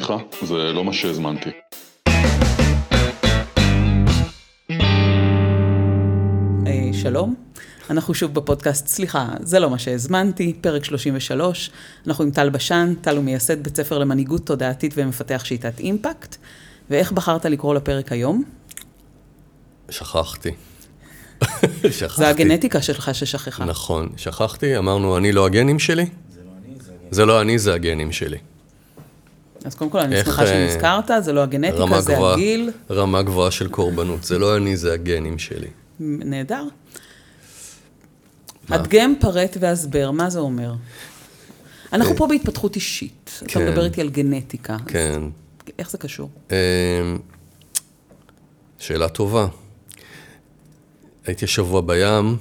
סליחה, זה לא מה שהזמנתי. אה, שלום, אנחנו שוב בפודקאסט, סליחה, זה לא מה שהזמנתי, פרק 33. אנחנו עם טל בשן, טל הוא מייסד בית ספר למנהיגות תודעתית ומפתח שיטת אימפקט. ואיך בחרת לקרוא לפרק היום? שכחתי. שכחתי. זה הגנטיקה שלך ששכחה. נכון, שכחתי, אמרנו, אני לא הגנים שלי? זה לא אני, זה הגנים שלי. אז קודם כל, אני שמחה שנזכרת, זה לא הגנטיקה, זה גבוה, הגיל. רמה גבוהה של קורבנות, זה לא אני, זה הגנים שלי. נהדר. הדגם, פרט והסבר, מה זה אומר? אנחנו אה, פה בהתפתחות אישית. אתה כן. מדבר איתי על גנטיקה. כן. איך זה קשור? אה, שאלה טובה. הייתי שבוע בים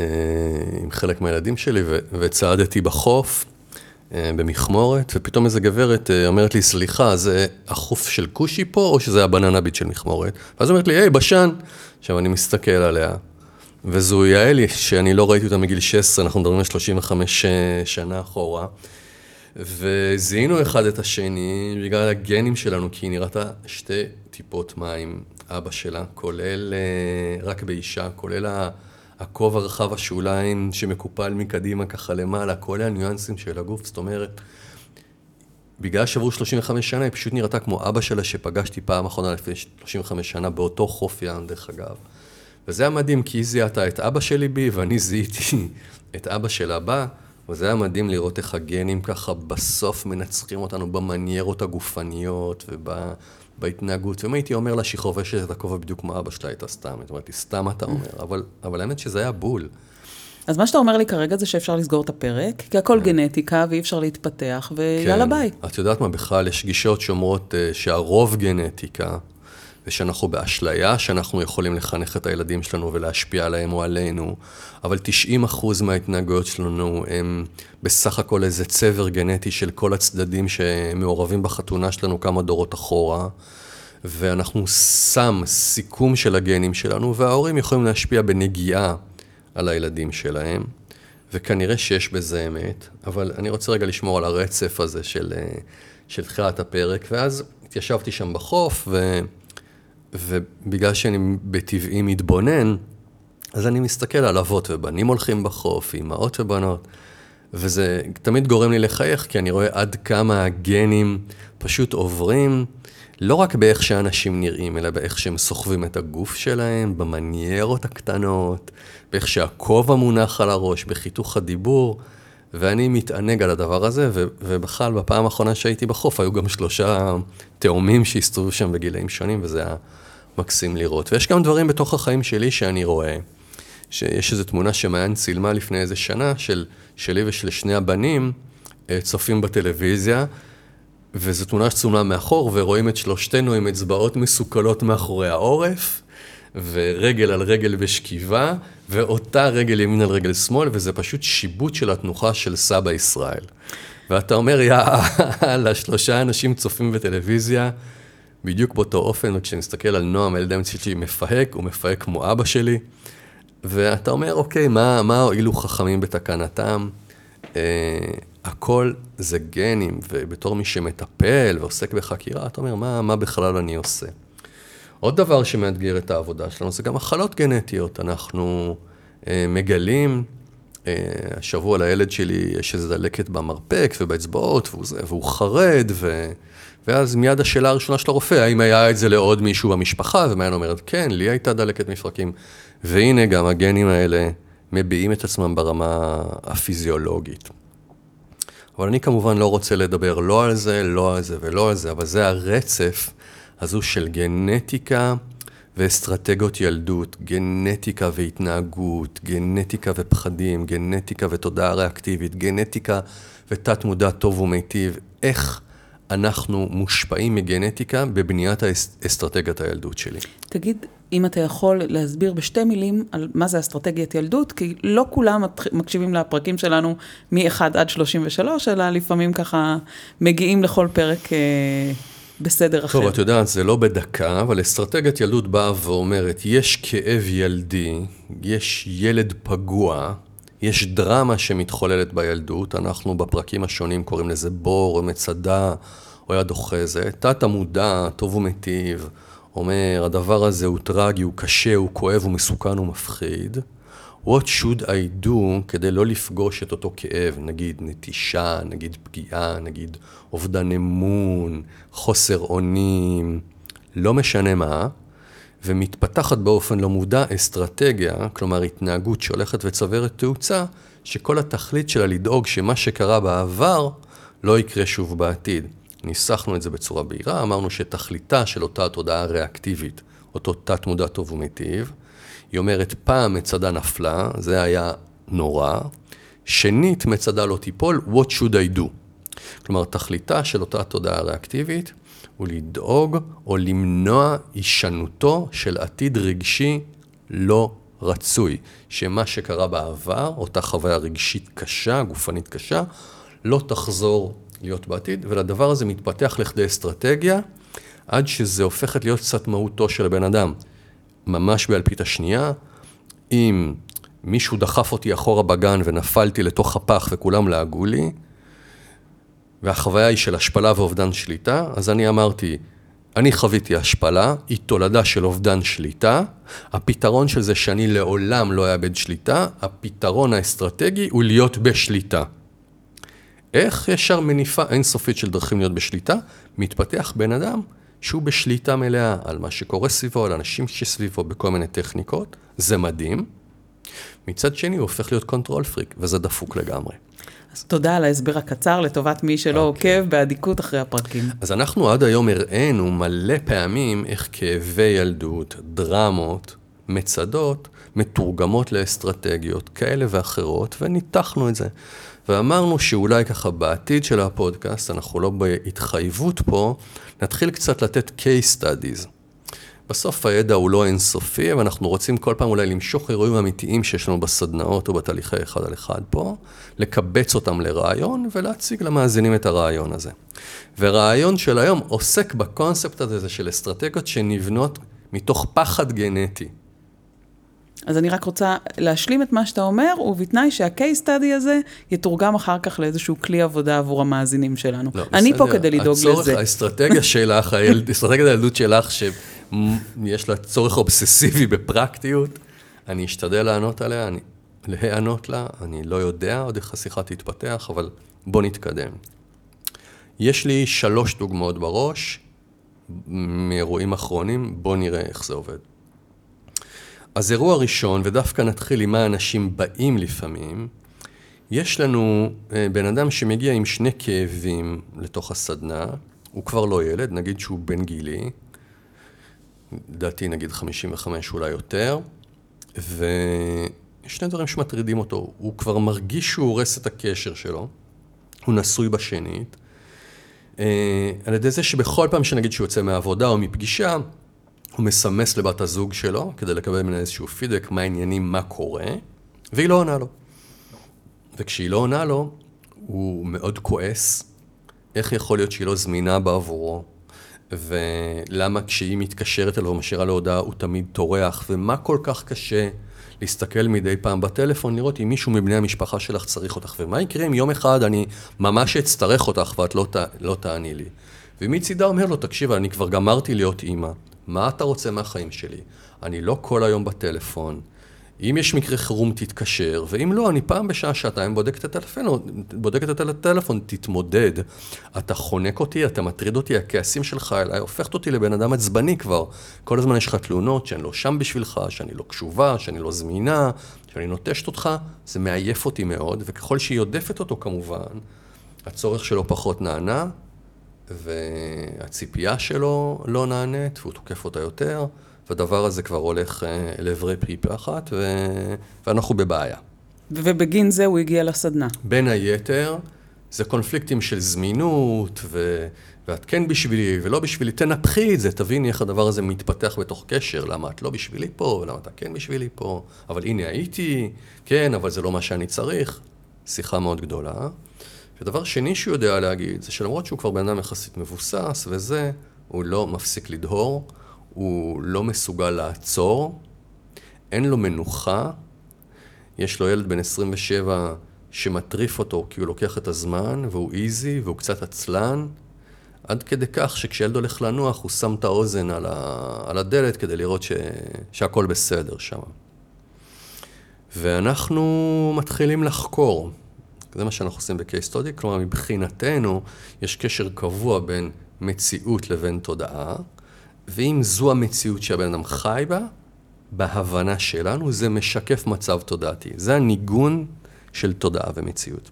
אה, עם חלק מהילדים שלי וצעדתי בחוף. אה, במכמורת, ופתאום איזה גברת אה, אומרת לי, סליחה, זה החוף של כושי פה, או שזה הבננה ביט של מכמורת? ואז אומרת לי, היי, בשן. עכשיו, אני מסתכל עליה, וזו יעלי, שאני לא ראיתי אותה מגיל 16, אנחנו מדברים על 35 אה, שנה אחורה. וזיהינו אחד את השני בגלל הגנים שלנו, כי היא נראתה שתי טיפות מים, אבא שלה, כולל רק באישה, כולל ה... הכובע רחב השוליים שמקופל מקדימה ככה למעלה, כל הניואנסים של הגוף, זאת אומרת, בגלל שעברו 35 שנה, היא פשוט נראתה כמו אבא שלה שפגשתי פעם אחרונה לפני 35 שנה, באותו חוף ים, דרך אגב. וזה היה מדהים, כי היא זיהתה את אבא שלי בי, ואני זיהיתי את אבא שלה בה, וזה היה מדהים לראות איך הגנים ככה בסוף מנצחים אותנו במניירות הגופניות וב... בהתנהגות, ואם הייתי אומר לה שהיא חובשת את הכובע בדיוק כמו אבא שלה, הייתה סתם, זאת אומרת, סתם אתה אומר, אבל, אבל האמת שזה היה בול. אז מה שאתה אומר לי כרגע זה שאפשר לסגור את הפרק, כי הכל כן. גנטיקה ואי אפשר להתפתח, ויאללה כן. ביי. את יודעת מה, בכלל יש גישות שאומרות uh, שהרוב גנטיקה, ושאנחנו באשליה שאנחנו יכולים לחנך את הילדים שלנו ולהשפיע עליהם או עלינו, אבל 90% מההתנהגויות שלנו הם בסך הכל איזה צבר גנטי של כל הצדדים שמעורבים בחתונה שלנו כמה דורות אחורה, ואנחנו שם סיכום של הגנים שלנו, וההורים יכולים להשפיע בנגיעה על הילדים שלהם, וכנראה שיש בזה אמת, אבל אני רוצה רגע לשמור על הרצף הזה של, של תחילת הפרק, ואז התיישבתי שם בחוף, ו... ובגלל שאני בטבעי מתבונן, אז אני מסתכל על אבות ובנים הולכים בחוף, אמהות ובנות, וזה תמיד גורם לי לחייך, כי אני רואה עד כמה הגנים פשוט עוברים, לא רק באיך שאנשים נראים, אלא באיך שהם סוחבים את הגוף שלהם, במניירות הקטנות, באיך שהכובע מונח על הראש, בחיתוך הדיבור, ואני מתענג על הדבר הזה, ובכלל, בפעם האחרונה שהייתי בחוף, היו גם שלושה תאומים שהסתובבו שם בגילאים שונים, וזה היה מקסים לראות. ויש גם דברים בתוך החיים שלי שאני רואה, שיש איזו תמונה שמעיין צילמה לפני איזה שנה, של, שלי ושל שני הבנים, אה, צופים בטלוויזיה, וזו תמונה שצולמה מאחור, ורואים את שלושתנו עם אצבעות מסוכלות מאחורי העורף, ורגל על רגל בשכיבה, ואותה רגל ימין על רגל שמאל, וזה פשוט שיבוט של התנוחה של סבא ישראל. ואתה אומר, יאללה, שלושה אנשים צופים בטלוויזיה, בדיוק באותו אופן, וכשאני מסתכל על נועם, הילד האמצעי שלי מפהק, הוא מפהק כמו אבא שלי, ואתה אומר, אוקיי, מה, מה הועילו חכמים בתקנתם? אה, הכל זה גנים, ובתור מי שמטפל ועוסק בחקירה, אתה אומר, מה, מה בכלל אני עושה? עוד דבר שמאתגר את העבודה שלנו זה גם מחלות גנטיות. אנחנו אה, מגלים, אה, השבוע לילד שלי יש איזו דלקת במרפק ובאצבעות, והוא, והוא חרד, ו... ואז מיד השאלה הראשונה של הרופא, האם היה את זה לעוד מישהו במשפחה? ומעיין אומרת, כן, לי הייתה דלקת מפרקים. והנה גם הגנים האלה מביעים את עצמם ברמה הפיזיולוגית. אבל אני כמובן לא רוצה לדבר לא על זה, לא על זה ולא על זה, אבל זה הרצף הזו של גנטיקה ואסטרטגיות ילדות, גנטיקה והתנהגות, גנטיקה ופחדים, גנטיקה ותודעה ריאקטיבית, גנטיקה ותת מודע טוב ומיטיב, איך אנחנו מושפעים מגנטיקה בבניית אסטרטגיית הילדות שלי. תגיד, אם אתה יכול להסביר בשתי מילים על מה זה אסטרטגיית ילדות, כי לא כולם מקשיבים לפרקים שלנו מ-1 עד 33, אלא לפעמים ככה מגיעים לכל פרק אה, בסדר אחר. טוב, את יודעת, זה לא בדקה, אבל אסטרטגיית ילדות באה ואומרת, יש כאב ילדי, יש ילד פגוע, יש דרמה שמתחוללת בילדות, אנחנו בפרקים השונים קוראים לזה בור, מצדה, הוא היה דוחה זה. תת המודע, טוב ומיטיב, אומר, הדבר הזה הוא טרגי, הוא קשה, הוא כואב, הוא מסוכן, הוא מפחיד. What should I do כדי לא לפגוש את אותו כאב, נגיד נטישה, נגיד פגיעה, נגיד אובדן אמון, חוסר אונים, לא משנה מה, ומתפתחת באופן לא מודע אסטרטגיה, כלומר התנהגות שהולכת וצוברת תאוצה, שכל התכלית שלה לדאוג שמה שקרה בעבר לא יקרה שוב בעתיד. ניסחנו את זה בצורה בהירה, אמרנו שתכליתה של אותה תודעה ריאקטיבית, אותו תת מודע טוב ומיטיב, היא אומרת, פעם מצדה נפלה, זה היה נורא, שנית מצדה לא תיפול, what should I do? כלומר, תכליתה של אותה תודעה ריאקטיבית הוא לדאוג או למנוע הישנותו של עתיד רגשי לא רצוי, שמה שקרה בעבר, אותה חוויה רגשית קשה, גופנית קשה, לא תחזור להיות בעתיד, ולדבר הזה מתפתח לכדי אסטרטגיה, עד שזה הופכת להיות קצת מהותו של הבן אדם. ממש באלפית השנייה, אם מישהו דחף אותי אחורה בגן ונפלתי לתוך הפח וכולם לעגו לי, והחוויה היא של השפלה ואובדן שליטה, אז אני אמרתי, אני חוויתי השפלה, היא תולדה של אובדן שליטה, הפתרון של זה שאני לעולם לא אאבד שליטה, הפתרון האסטרטגי הוא להיות בשליטה. איך ישר מניפה אינסופית של דרכים להיות בשליטה? מתפתח בן אדם שהוא בשליטה מלאה על מה שקורה סביבו, על אנשים שסביבו בכל מיני טכניקות, זה מדהים. מצד שני הוא הופך להיות control freak, וזה דפוק לגמרי. אז תודה על ההסבר הקצר לטובת מי שלא okay. אוקיי. עוקב באדיקות אחרי הפרקים. אז אנחנו עד היום הראינו מלא פעמים איך כאבי ילדות, דרמות, מצדות, מתורגמות לאסטרטגיות כאלה ואחרות, וניתחנו את זה. ואמרנו שאולי ככה בעתיד של הפודקאסט, אנחנו לא בהתחייבות פה, נתחיל קצת לתת case studies. בסוף הידע הוא לא אינסופי, ואנחנו רוצים כל פעם אולי למשוך אירועים אמיתיים שיש לנו בסדנאות או בתהליכי אחד על אחד פה, לקבץ אותם לרעיון ולהציג למאזינים את הרעיון הזה. ורעיון של היום עוסק בקונספט הזה של אסטרטגיות שנבנות מתוך פחד גנטי. אז אני רק רוצה להשלים את מה שאתה אומר, ובתנאי שה-case study הזה יתורגם אחר כך לאיזשהו כלי עבודה עבור המאזינים שלנו. לא, אני בסדר. פה כדי לדאוג הצורך, לזה. האסטרטגיה שלך, האסטרטגיית הילדות שלך, שיש לה צורך אובססיבי בפרקטיות, אני אשתדל לענות עליה, אני, להיענות לה, אני לא יודע עוד איך השיחה תתפתח, אבל בוא נתקדם. יש לי שלוש דוגמאות בראש מאירועים אחרונים, בוא נראה איך זה עובד. אז אירוע ראשון, ודווקא נתחיל עם מה אנשים באים לפעמים, יש לנו אה, בן אדם שמגיע עם שני כאבים לתוך הסדנה, הוא כבר לא ילד, נגיד שהוא בן גילי, לדעתי נגיד 55 אולי יותר, ושני דברים שמטרידים אותו, הוא כבר מרגיש שהוא הורס את הקשר שלו, הוא נשוי בשנית, אה, על ידי זה שבכל פעם שנגיד שהוא יוצא מהעבודה או מפגישה, הוא מסמס לבת הזוג שלו כדי לקבל ממנה איזשהו פידבק, מה העניינים, מה קורה, והיא לא עונה לו. וכשהיא לא עונה לו, הוא מאוד כועס, איך יכול להיות שהיא לא זמינה בעבורו, ולמה כשהיא מתקשרת אליו ומשאירה לו הודעה הוא תמיד טורח, ומה כל כך קשה להסתכל מדי פעם בטלפון, לראות אם מישהו מבני המשפחה שלך צריך אותך, ומה יקרה אם יום אחד אני ממש אצטרך אותך ואת לא, לא תעני לי. ומצידה אומר לו, תקשיב, אני כבר גמרתי להיות אימא. מה אתה רוצה מהחיים שלי? אני לא כל היום בטלפון. אם יש מקרה חירום, תתקשר, ואם לא, אני פעם בשעה, שעתיים בודק את הטלפון, בודק את הטלפון, תתמודד. אתה חונק אותי, אתה מטריד אותי, הכעסים שלך אליי הופכת אותי לבן אדם עצבני כבר. כל הזמן יש לך תלונות שאני לא שם בשבילך, שאני לא קשובה, שאני לא זמינה, שאני נוטשת אותך, זה מעייף אותי מאוד, וככל שהיא עודפת אותו כמובן, הצורך שלו פחות נענה, והציפייה שלו לא נענית, והוא תוקף אותה יותר, והדבר הזה כבר הולך אה, לעברי פי פחת, ו... ואנחנו בבעיה. ובגין זה הוא הגיע לסדנה. בין היתר, זה קונפליקטים של זמינות, ו... ואת כן בשבילי ולא בשבילי, תנפחי את זה, תביני איך הדבר הזה מתפתח בתוך קשר, למה את לא בשבילי פה, ולמה אתה כן בשבילי פה, אבל הנה הייתי, כן, אבל זה לא מה שאני צריך. שיחה מאוד גדולה. ודבר שני שהוא יודע להגיד, זה שלמרות שהוא כבר בן אדם יחסית מבוסס וזה, הוא לא מפסיק לדהור, הוא לא מסוגל לעצור, אין לו מנוחה, יש לו ילד בן 27 שמטריף אותו כי הוא לוקח את הזמן, והוא איזי, והוא קצת עצלן, עד כדי כך שכשילד הולך לנוח, הוא שם את האוזן על, ה, על הדלת כדי לראות ש, שהכל בסדר שם. ואנחנו מתחילים לחקור. זה מה שאנחנו עושים ב-case study, כלומר מבחינתנו יש קשר קבוע בין מציאות לבין תודעה, ואם זו המציאות שהבן אדם חי בה, בהבנה שלנו זה משקף מצב תודעתי. זה הניגון של תודעה ומציאות.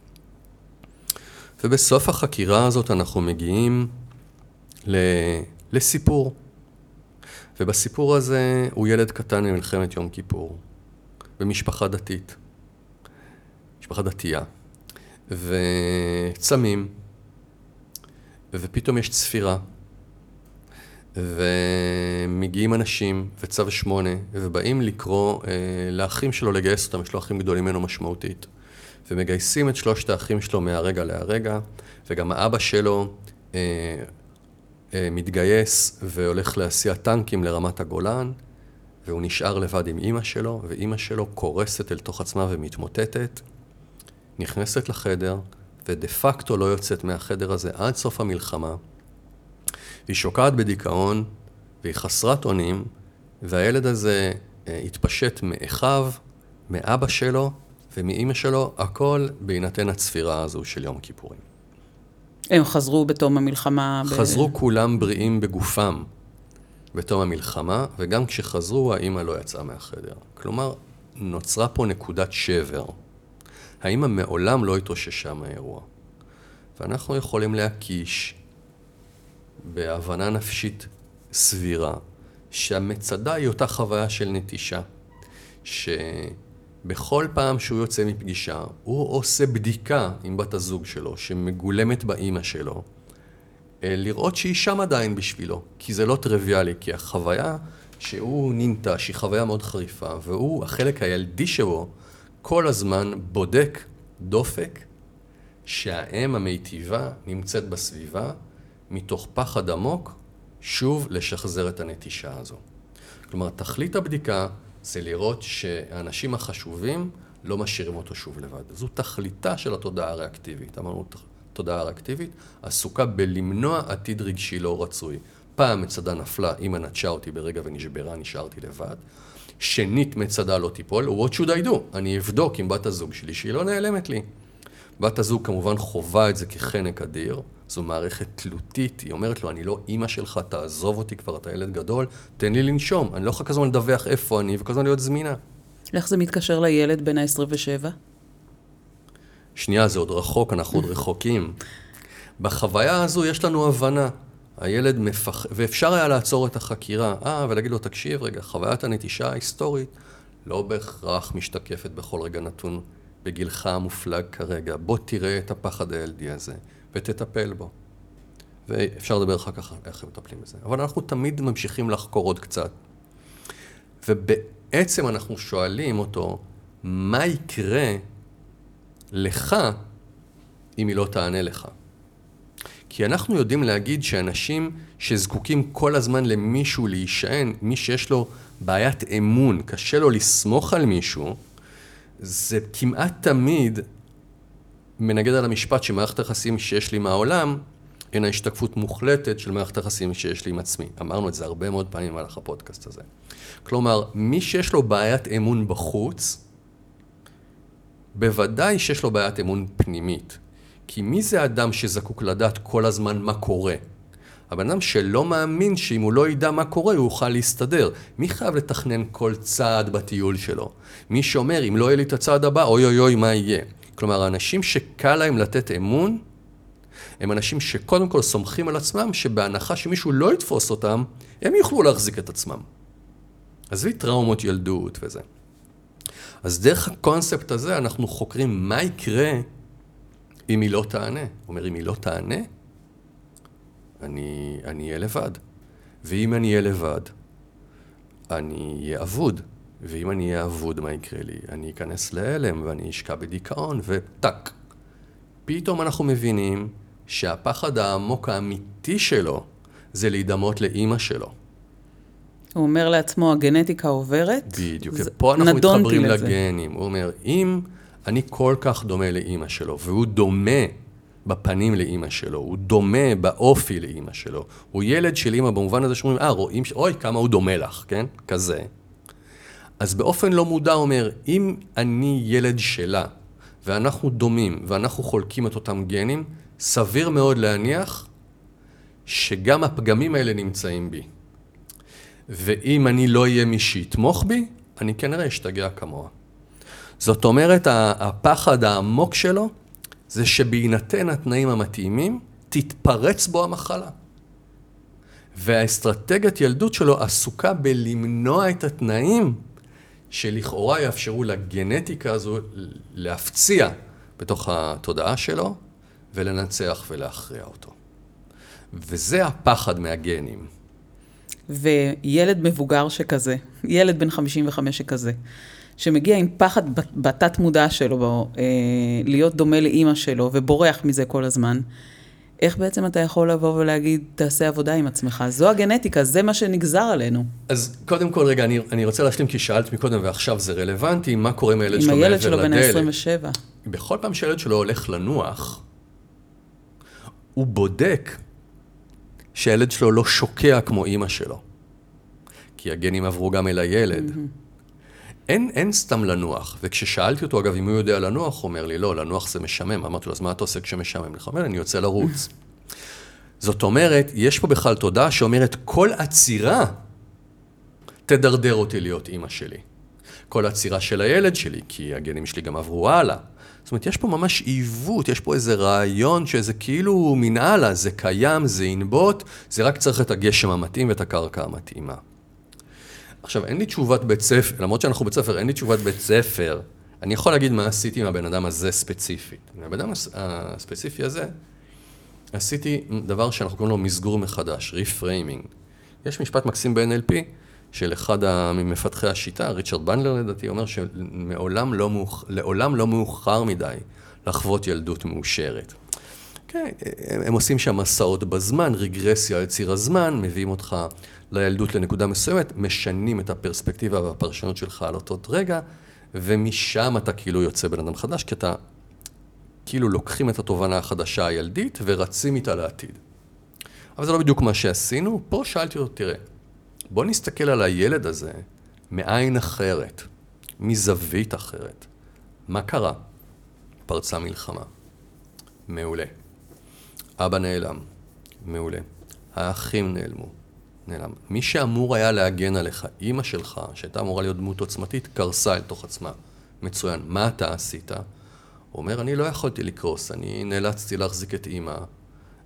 ובסוף החקירה הזאת אנחנו מגיעים ל... לסיפור. ובסיפור הזה הוא ילד קטן ממלחמת יום כיפור, במשפחה דתית, משפחה דתייה, וצמים, ופתאום יש צפירה, ומגיעים אנשים וצו שמונה, ובאים לקרוא אה, לאחים שלו לגייס אותם, יש לו אחים גדולים ממנו משמעותית. ומגייסים את שלושת האחים שלו מהרגע להרגע, וגם האבא שלו אה, אה, מתגייס והולך להסיע טנקים לרמת הגולן, והוא נשאר לבד עם אימא שלו, ואימא שלו קורסת אל תוך עצמה ומתמוטטת, נכנסת לחדר, ודה פקטו לא יוצאת מהחדר הזה עד סוף המלחמה. והיא שוקעת בדיכאון, והיא חסרת אונים, והילד הזה אה, התפשט מאחיו, מאבא שלו ומאימא שלו, הכל בהינתן הצפירה הזו של יום הכיפורים. הם חזרו בתום המלחמה? חזרו ב... כולם בריאים בגופם בתום המלחמה, וגם כשחזרו, האימא לא יצאה מהחדר. כלומר, נוצרה פה נקודת שבר. האימא מעולם לא התאוששה מהאירוע. ואנחנו יכולים להקיש בהבנה נפשית סבירה, שהמצדה היא אותה חוויה של נטישה, שבכל פעם שהוא יוצא מפגישה, הוא עושה בדיקה עם בת הזוג שלו, שמגולמת באימא שלו, אה, לראות שהיא שם עדיין בשבילו, כי זה לא טריוויאלי, כי החוויה שהוא ננטש היא חוויה מאוד חריפה, והוא, החלק הילדי שבו, כל הזמן בודק, דופק, שהאם המיטיבה נמצאת בסביבה, מתוך פחד עמוק, שוב לשחזר את הנטישה הזו. כלומר, תכלית הבדיקה זה לראות שהאנשים החשובים לא משאירים אותו שוב לבד. זו תכליתה של התודעה הריאקטיבית. אמרנו, תודעה ריאקטיבית עסוקה בלמנוע עתיד רגשי לא רצוי. פעם מצדה נפלה, אמא נטשה אותי ברגע ונשברה, נשארתי לבד. שנית, מצדה לא תיפול, what should I do? אני אבדוק עם בת הזוג שלי שהיא לא נעלמת לי. בת הזוג כמובן חווה את זה כחנק אדיר, זו מערכת תלותית, היא אומרת לו, אני לא אימא שלך, תעזוב אותי כבר, אתה ילד גדול, תן לי לנשום, אני לא יכול כזה לדווח איפה אני וכל הזמן להיות זמינה. איך זה מתקשר לילד בן ה-27? שנייה, זה עוד רחוק, אנחנו עוד רחוקים. בחוויה הזו יש לנו הבנה. הילד מפח... ואפשר היה לעצור את החקירה, אה, ולהגיד לו, תקשיב רגע, חוויית הנטישה ההיסטורית לא בהכרח משתקפת בכל רגע נתון בגילך המופלג כרגע. בוא תראה את הפחד הילדי הזה. ותטפל בו. ואפשר לדבר אחר כך איך הם מטפלים בזה. אבל אנחנו תמיד ממשיכים לחקור עוד קצת. ובעצם אנחנו שואלים אותו, מה יקרה לך אם היא לא תענה לך? כי אנחנו יודעים להגיד שאנשים שזקוקים כל הזמן למישהו להישען, מי שיש לו בעיית אמון, קשה לו לסמוך על מישהו, זה כמעט תמיד מנגד על המשפט שמערכת היחסים שיש לי מהעולם, אין ההשתקפות מוחלטת של מערכת היחסים שיש לי עם עצמי. אמרנו את זה הרבה מאוד פעמים במהלך הפודקאסט הזה. כלומר, מי שיש לו בעיית אמון בחוץ, בוודאי שיש לו בעיית אמון פנימית. כי מי זה אדם שזקוק לדעת כל הזמן מה קורה? הבן אדם שלא מאמין שאם הוא לא ידע מה קורה, הוא יוכל להסתדר. מי חייב לתכנן כל צעד בטיול שלו? מי שאומר, אם לא יהיה לי את הצעד הבא, אוי אוי אוי, מה יהיה? כלומר, האנשים שקל להם לתת אמון, הם אנשים שקודם כל סומכים על עצמם, שבהנחה שמישהו לא יתפוס אותם, הם יוכלו להחזיק את עצמם. עזבי טראומות ילדות וזה. אז דרך הקונספט הזה אנחנו חוקרים מה יקרה אם היא לא תענה. הוא אומר, אם היא לא תענה, אני אהיה לבד. ואם אני אהיה לבד, אני אהיה אבוד. ואם אני אהיה אבוד, מה יקרה לי? אני אכנס להלם ואני אשקע בדיכאון, וטאק. פתאום אנחנו מבינים שהפחד העמוק האמיתי שלו זה להידמות לאימא שלו. הוא אומר לעצמו, הגנטיקה עוברת. בדיוק, פה אנחנו מתחברים לזה. לגנים. הוא אומר, אם אני כל כך דומה לאימא שלו, והוא דומה בפנים לאימא שלו, הוא דומה באופי לאימא שלו, הוא ילד של אימא במובן הזה שאומרים, אה, רואים, אוי, כמה הוא דומה לך, כן? כזה. אז באופן לא מודע אומר, אם אני ילד שלה, ואנחנו דומים, ואנחנו חולקים את אותם גנים, סביר מאוד להניח שגם הפגמים האלה נמצאים בי. ואם אני לא אהיה מי שיתמוך בי, אני כנראה אשתגע כמוה. זאת אומרת, הפחד העמוק שלו זה שבהינתן התנאים המתאימים, תתפרץ בו המחלה. והאסטרטגיית ילדות שלו עסוקה בלמנוע את התנאים שלכאורה יאפשרו לגנטיקה הזו להפציע בתוך התודעה שלו ולנצח ולהכריע אותו. וזה הפחד מהגנים. וילד מבוגר שכזה, ילד בן 55 שכזה, שמגיע עם פחד בתת מודע שלו, בו, אה, להיות דומה לאימא שלו ובורח מזה כל הזמן, איך בעצם אתה יכול לבוא ולהגיד, תעשה עבודה עם עצמך? זו הגנטיקה, זה מה שנגזר עלינו. אז קודם כל, רגע, אני, אני רוצה להשלים, כי שאלת מקודם ועכשיו זה רלוונטי, מה קורה עם הילד שלו מעבר לדלת? עם הילד שלו בן ה-27. בכל פעם שהילד שלו הולך לנוח, הוא בודק שהילד שלו לא שוקע כמו אימא שלו. כי הגנים עברו גם אל הילד. אין, אין סתם לנוח, וכששאלתי אותו, אגב, אם הוא יודע לנוח, הוא אומר לי, לא, לנוח זה משמם. אמרתי לו, אז מה אתה עושה כשמשמם? הוא אומר, אני יוצא לרוץ. זאת אומרת, יש פה בכלל תודעה שאומרת, כל עצירה תדרדר אותי להיות אימא שלי. כל עצירה של הילד שלי, כי הגנים שלי גם עברו הלאה. זאת אומרת, יש פה ממש עיוות, יש פה איזה רעיון שזה כאילו מנהלה, זה קיים, זה ינבוט, זה רק צריך את הגשם המתאים ואת הקרקע המתאימה. עכשיו, אין לי תשובת בית ספר, למרות שאנחנו בית ספר, אין לי תשובת בית ספר. אני יכול להגיד מה עשיתי עם הבן אדם הזה ספציפית. עם הבן אדם הספציפי הזה, עשיתי דבר שאנחנו קוראים לו מסגור מחדש, reframing. יש משפט מקסים ב-NLP של אחד ממפתחי השיטה, ריצ'רד בנדלר לדעתי, אומר שלעולם לא, מאוח... לא מאוחר מדי לחוות ילדות מאושרת. כן, הם, הם עושים שם מסעות בזמן, רגרסיה על ציר הזמן, מביאים אותך לילדות לנקודה מסוימת, משנים את הפרספקטיבה והפרשנות שלך על אותו רגע, ומשם אתה כאילו יוצא בן אדם חדש, כי אתה כאילו לוקחים את התובנה החדשה הילדית ורצים איתה לעתיד. אבל זה לא בדיוק מה שעשינו, פה שאלתי אותו, תראה, בוא נסתכל על הילד הזה מעין אחרת, מזווית אחרת. מה קרה? פרצה מלחמה. מעולה. אבא נעלם. מעולה. האחים נעלמו. נעלם. מי שאמור היה להגן עליך, אימא שלך, שהייתה אמורה להיות דמות עוצמתית, קרסה אל תוך עצמה. מצוין. מה אתה עשית? הוא אומר, אני לא יכולתי לקרוס, אני נאלצתי להחזיק את אימא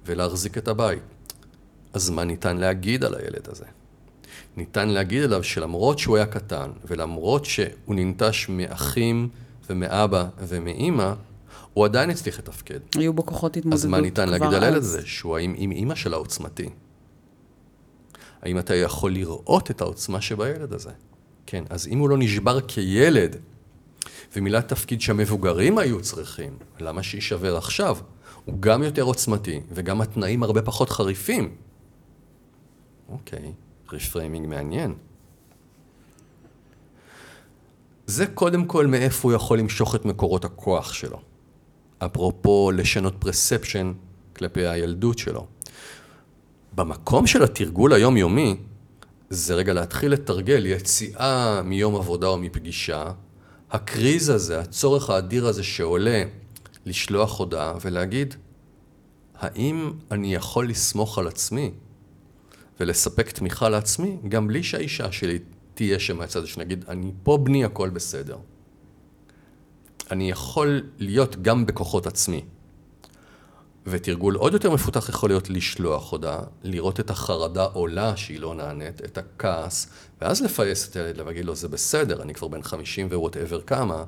ולהחזיק את הבית. אז מה ניתן להגיד על הילד הזה? ניתן להגיד עליו שלמרות שהוא היה קטן, ולמרות שהוא ננטש מאחים ומאבא ומאימא, הוא עדיין הצליח לתפקד. היו בו כוחות התמודדות אז מה ניתן להגיד על הילד הזה? שהוא עם אימא שלה עוצמתי. האם אתה יכול לראות את העוצמה שבילד הזה? כן, אז אם הוא לא נשבר כילד, ומילא תפקיד שהמבוגרים היו צריכים, למה שיישבר עכשיו? הוא גם יותר עוצמתי, וגם התנאים הרבה פחות חריפים. אוקיי, reframing מעניין. זה קודם כל מאיפה הוא יכול למשוך את מקורות הכוח שלו. אפרופו לשנות פרספשן כלפי הילדות שלו. במקום של התרגול היומיומי, זה רגע להתחיל לתרגל יציאה מיום עבודה או מפגישה, הקריז הזה, הצורך האדיר הזה שעולה לשלוח הודעה ולהגיד, האם אני יכול לסמוך על עצמי ולספק תמיכה לעצמי, גם בלי שהאישה שלי תהיה שם מהצד השני, נגיד, אני פה בני, הכל בסדר. אני יכול להיות גם בכוחות עצמי. ותרגול עוד יותר מפותח יכול להיות לשלוח הודעה, לראות את החרדה עולה שהיא לא נענית, את הכעס, ואז לפייס את הילד ולהגיד לו, זה בסדר, אני כבר בן 50 ו whatever כמה,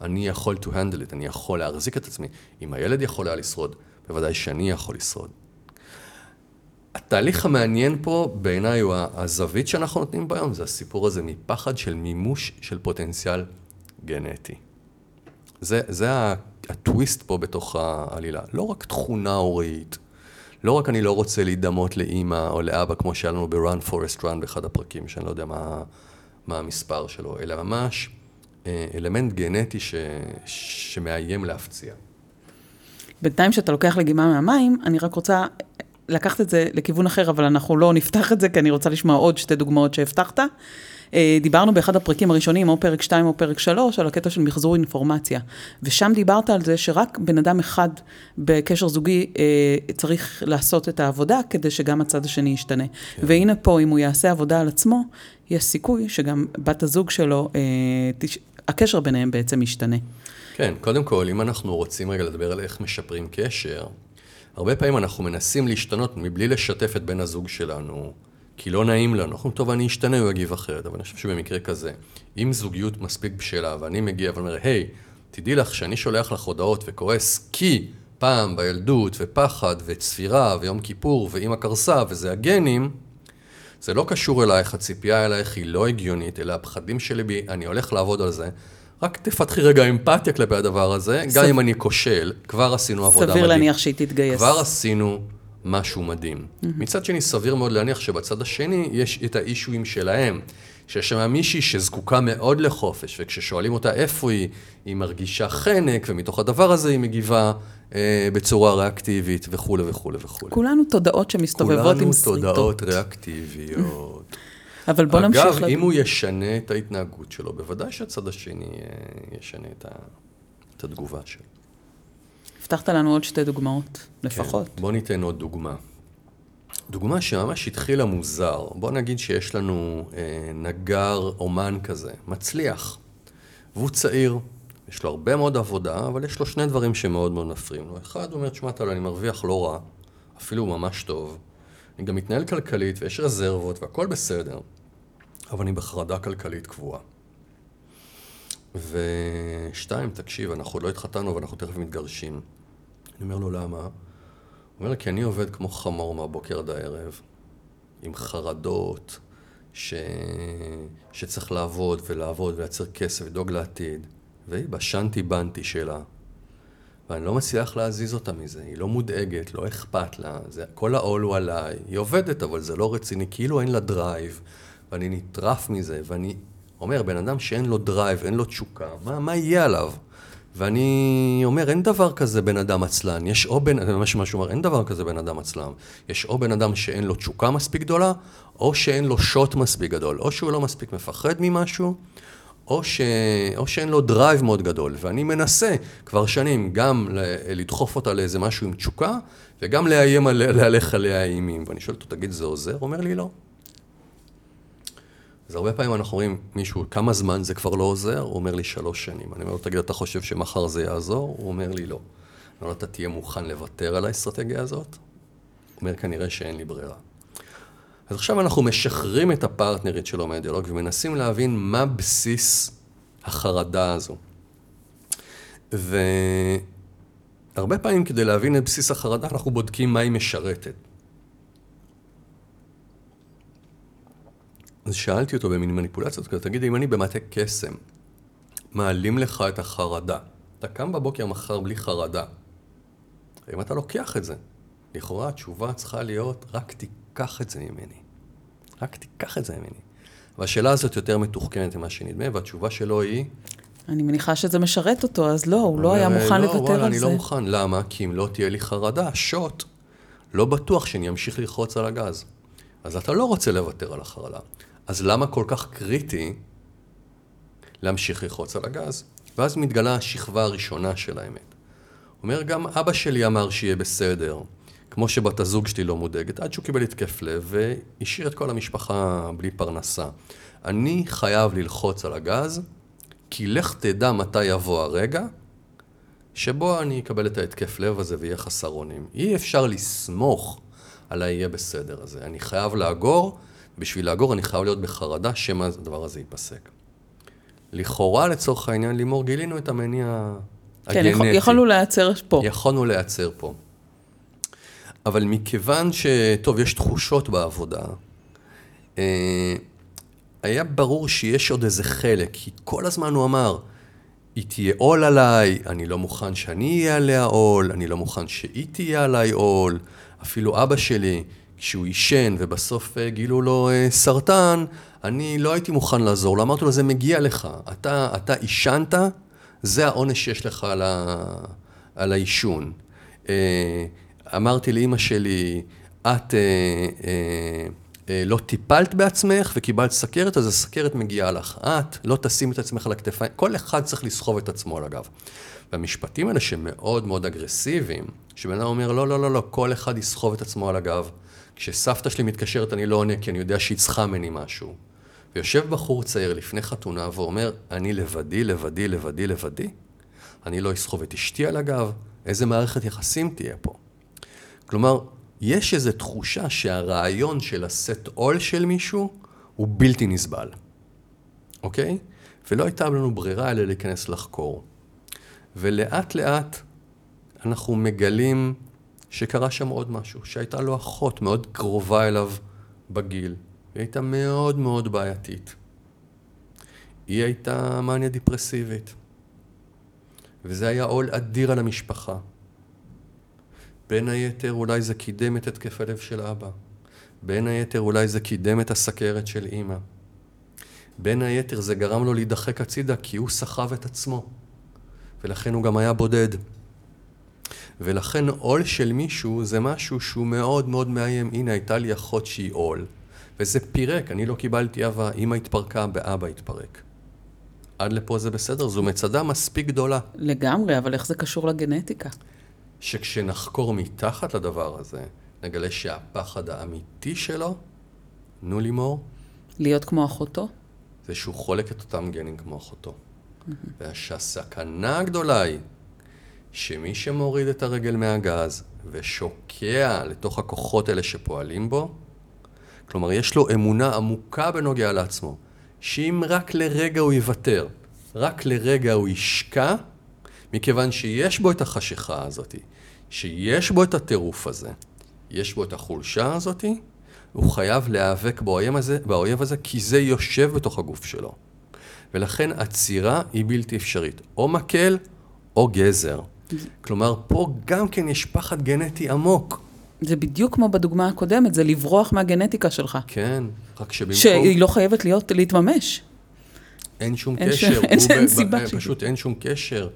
אני יכול to handle it, אני יכול להחזיק את עצמי. אם הילד יכול היה לשרוד, בוודאי שאני יכול לשרוד. התהליך המעניין פה בעיניי הוא הזווית שאנחנו נותנים ביום, זה הסיפור הזה מפחד של מימוש של פוטנציאל גנטי. זה, זה הטוויסט פה בתוך העלילה. לא רק תכונה הורית, לא רק אני לא רוצה להידמות לאימא או לאבא, כמו שהיה לנו ב-Run Forest Run באחד הפרקים, שאני לא יודע מה, מה המספר שלו, אלא ממש אה, אלמנט גנטי ש, שמאיים להפציע. בינתיים שאתה לוקח לגימה מהמים, אני רק רוצה לקחת את זה לכיוון אחר, אבל אנחנו לא נפתח את זה, כי אני רוצה לשמוע עוד שתי דוגמאות שהבטחת. אה, דיברנו באחד הפרקים הראשונים, או פרק 2 או פרק 3, על הקטע של מחזור אינפורמציה. ושם דיברת על זה שרק בן אדם אחד בקשר זוגי אה, צריך לעשות את העבודה, כדי שגם הצד השני ישתנה. כן. והנה פה, אם הוא יעשה עבודה על עצמו, יש סיכוי שגם בת הזוג שלו, אה, תש... הקשר ביניהם בעצם ישתנה. כן, קודם כל, אם אנחנו רוצים רגע לדבר על איך משפרים קשר, הרבה פעמים אנחנו מנסים להשתנות מבלי לשתף את בן הזוג שלנו, כי לא נעים לנו. אנחנו אומרים, טוב, אני אשתנה, הוא יגיב אחרת. אבל אני חושב שבמקרה כזה, אם זוגיות מספיק בשלה, ואני מגיע ואומר, היי, תדעי לך שאני שולח לך הודעות וכועס כי פעם בילדות, ופחד, וצפירה, ויום כיפור, ואימא קרסה, וזה הגנים, זה לא קשור אלייך, הציפייה אלייך היא לא הגיונית, אלא הפחדים שלי בי, אני הולך לעבוד על זה. רק תפתחי רגע אמפתיה כלפי הדבר הזה, ס... גם אם אני כושל, כבר עשינו עבודה מדהים. סביר להניח שהיא תתגייס. כבר עשינו משהו מדהים. Mm-hmm. מצד שני, סביר מאוד להניח שבצד השני יש את האישויים שלהם. שיש שם מישהי שזקוקה מאוד לחופש, וכששואלים אותה איפה היא, היא מרגישה חנק, ומתוך הדבר הזה היא מגיבה אה, בצורה ריאקטיבית וכולי וכולי וכולי. כולנו תודעות שמסתובבות עם שריטות. כולנו תודעות ריאקטיביות. אבל בוא נמשיך. אגב, אם הוא ישנה את ההתנהגות שלו, בוודאי שהצד השני אה, ישנה את, ה... את התגובה שלו. הבטחת לנו עוד שתי דוגמאות, לפחות. כן, בוא ניתן עוד דוגמה. דוגמה שממש התחילה מוזר. בוא נגיד שיש לנו אה, נגר אומן כזה, מצליח, והוא צעיר, יש לו הרבה מאוד עבודה, אבל יש לו שני דברים שמאוד מאוד מפריעים לו. אחד, הוא אומר, תשמע, אני מרוויח לא רע, אפילו ממש טוב. אני גם מתנהל כלכלית ויש רזרבות והכל בסדר, אבל אני בחרדה כלכלית קבועה. ושתיים, תקשיב, אנחנו לא התחתנו ואנחנו תכף מתגרשים. אני אומר לו, למה? הוא אומר, כי אני עובד כמו חמור מהבוקר עד הערב, עם חרדות, ש... שצריך לעבוד ולעבוד ולייצר כסף, לדאוג לעתיד. והיא בשאנטי באנטי שלה, ואני לא מצליח להזיז אותה מזה, היא לא מודאגת, לא אכפת לה, זה, כל העול הוא עליי, היא עובדת אבל זה לא רציני, כאילו אין לה drive, ואני נטרף מזה, ואני אומר, בן אדם שאין לו drive, אין לו תשוקה, מה, מה יהיה עליו? ואני אומר, אין דבר כזה בן אדם עצלן, יש או בן, זה מה שהוא אומר, אין דבר כזה בן אדם עצלן, יש או בן אדם שאין לו תשוקה מספיק גדולה, או שאין לו שוט מספיק גדול, או שהוא לא מספיק מפחד ממשהו, או, ש... או שאין לו drive מאוד גדול, ואני מנסה כבר שנים גם לדחוף אותה לאיזה משהו עם תשוקה, וגם לאיים על... להלך עליה אימים. ואני שואל אותו, תגיד, זה עוזר? הוא אומר לי, לא. אז הרבה פעמים אנחנו אומרים, מישהו, כמה זמן זה כבר לא עוזר? הוא אומר לי, שלוש שנים. אני אומר לו, תגיד, אתה חושב שמחר זה יעזור? הוא אומר לי, לא. אני אומר לו, אתה תהיה מוכן לוותר על האסטרטגיה הזאת? הוא אומר, כנראה שאין לי ברירה. אז עכשיו אנחנו משחררים את הפרטנרית שלו מהדיאלוג ומנסים להבין מה בסיס החרדה הזו. והרבה פעמים כדי להבין את בסיס החרדה אנחנו בודקים מה היא משרתת. אז שאלתי אותו במין מניפולציות כזה, תגיד, אם אני במטה קסם, מעלים לך את החרדה, אתה קם בבוקר מחר בלי חרדה, אם אתה לוקח את זה, לכאורה התשובה צריכה להיות, רק תיקח את זה ממני. רק תיקח את זה ממני. והשאלה הזאת יותר מתוחכמת ממה שנדמה, והתשובה שלו היא... אני מניחה שזה משרת אותו, אז לא, הוא לא היה מוכן לא, לוותר וואלה, על זה. אני לא מוכן. למה? כי אם לא תהיה לי חרדה, שוט, לא בטוח שאני אמשיך ללחוץ על הגז. אז אתה לא רוצה לוותר על החרדה. אז למה כל כך קריטי להמשיך ללחוץ על הגז? ואז מתגלה השכבה הראשונה של האמת. אומר, גם אבא שלי אמר שיהיה בסדר. כמו שבת הזוג שלי לא מודאגת, עד שהוא קיבל התקף לב והשאיר את כל המשפחה בלי פרנסה. אני חייב ללחוץ על הגז, כי לך תדע מתי יבוא הרגע שבו אני אקבל את ההתקף לב הזה ויהיה חסר אונים. אי אפשר לסמוך על היהיה בסדר הזה. אני חייב לאגור, בשביל לאגור אני חייב להיות בחרדה שמא הדבר הזה ייפסק. לכאורה, לצורך העניין, לימור, גילינו את המניע כן, הגנטי. כן, יכולנו להיעצר פה. יכולנו להיעצר פה. אבל מכיוון ש... טוב, יש תחושות בעבודה, אה, היה ברור שיש עוד איזה חלק, כי כל הזמן הוא אמר, היא תהיה עול עליי, אני לא מוכן שאני אהיה עליה עול, אני לא מוכן שהיא תהיה עליי עול, אפילו אבא שלי, כשהוא עישן ובסוף אה, גילו לו אה, סרטן, אני לא הייתי מוכן לעזור לו, אמרתי לו, זה מגיע לך, אתה, אתה עישנת, זה העונש שיש לך על, ה... על העישון. אה, אמרתי לאימא שלי, את לא טיפלת בעצמך וקיבלת סכרת, אז הסכרת מגיעה לך. את לא תשים את עצמך על הכתפיים. כל אחד צריך לסחוב את עצמו על הגב. והמשפטים האלה שמאוד מאוד אגרסיביים, שבן אדם אומר, לא, לא, לא, לא, כל אחד יסחוב את עצמו על הגב. כשסבתא שלי מתקשרת אני לא עונה כי אני יודע שהיא צריכה ממני משהו. ויושב בחור צעיר לפני חתונה ואומר, אני לבדי, לבדי, לבדי, לבדי. אני לא אסחוב את אשתי על הגב, איזה מערכת יחסים תהיה פה. כלומר, יש איזו תחושה שהרעיון של לשאת עול של מישהו הוא בלתי נסבל, אוקיי? ולא הייתה לנו ברירה אלא להיכנס לחקור. ולאט לאט אנחנו מגלים שקרה שם עוד משהו, שהייתה לו אחות מאוד קרובה אליו בגיל, היא הייתה מאוד מאוד בעייתית. היא הייתה מניה דיפרסיבית, וזה היה עול אדיר על המשפחה. בין היתר אולי זה קידם את התקף הלב של אבא. בין היתר אולי זה קידם את הסכרת של אימא. בין היתר זה גרם לו להידחק הצידה כי הוא סחב את עצמו. ולכן הוא גם היה בודד. ולכן עול של מישהו זה משהו שהוא מאוד מאוד מאיים. הנה, הייתה לי אחות שהיא עול. וזה פירק, אני לא קיבלתי אהבה, אמא התפרקה, באבא התפרק. עד לפה זה בסדר, זו מצדה מספיק גדולה. לגמרי, אבל איך זה קשור לגנטיקה? שכשנחקור מתחת לדבר הזה, נגלה שהפחד האמיתי שלו, נו לימור, להיות כמו אחותו? זה שהוא חולק את אותם גנים כמו אחותו. ושהסכנה הגדולה היא שמי שמוריד את הרגל מהגז ושוקע לתוך הכוחות האלה שפועלים בו, כלומר, יש לו אמונה עמוקה בנוגע לעצמו, שאם רק לרגע הוא יוותר, רק לרגע הוא ישקע, מכיוון שיש בו את החשיכה הזאת, שיש בו את הטירוף הזה, יש בו את החולשה הזאת, הוא חייב להיאבק באויב הזה, באויב הזה, כי זה יושב בתוך הגוף שלו. ולכן עצירה היא בלתי אפשרית, או מקל או גזר. כלומר, פה גם כן יש פחד גנטי עמוק. זה בדיוק כמו בדוגמה הקודמת, זה לברוח מהגנטיקה שלך. כן, רק שבמקום... שהיא לא חייבת להיות, להתממש. אין שום אין קשר. ש- אין- ב- סיבה ב- שהיא- פשוט אין שום קשר.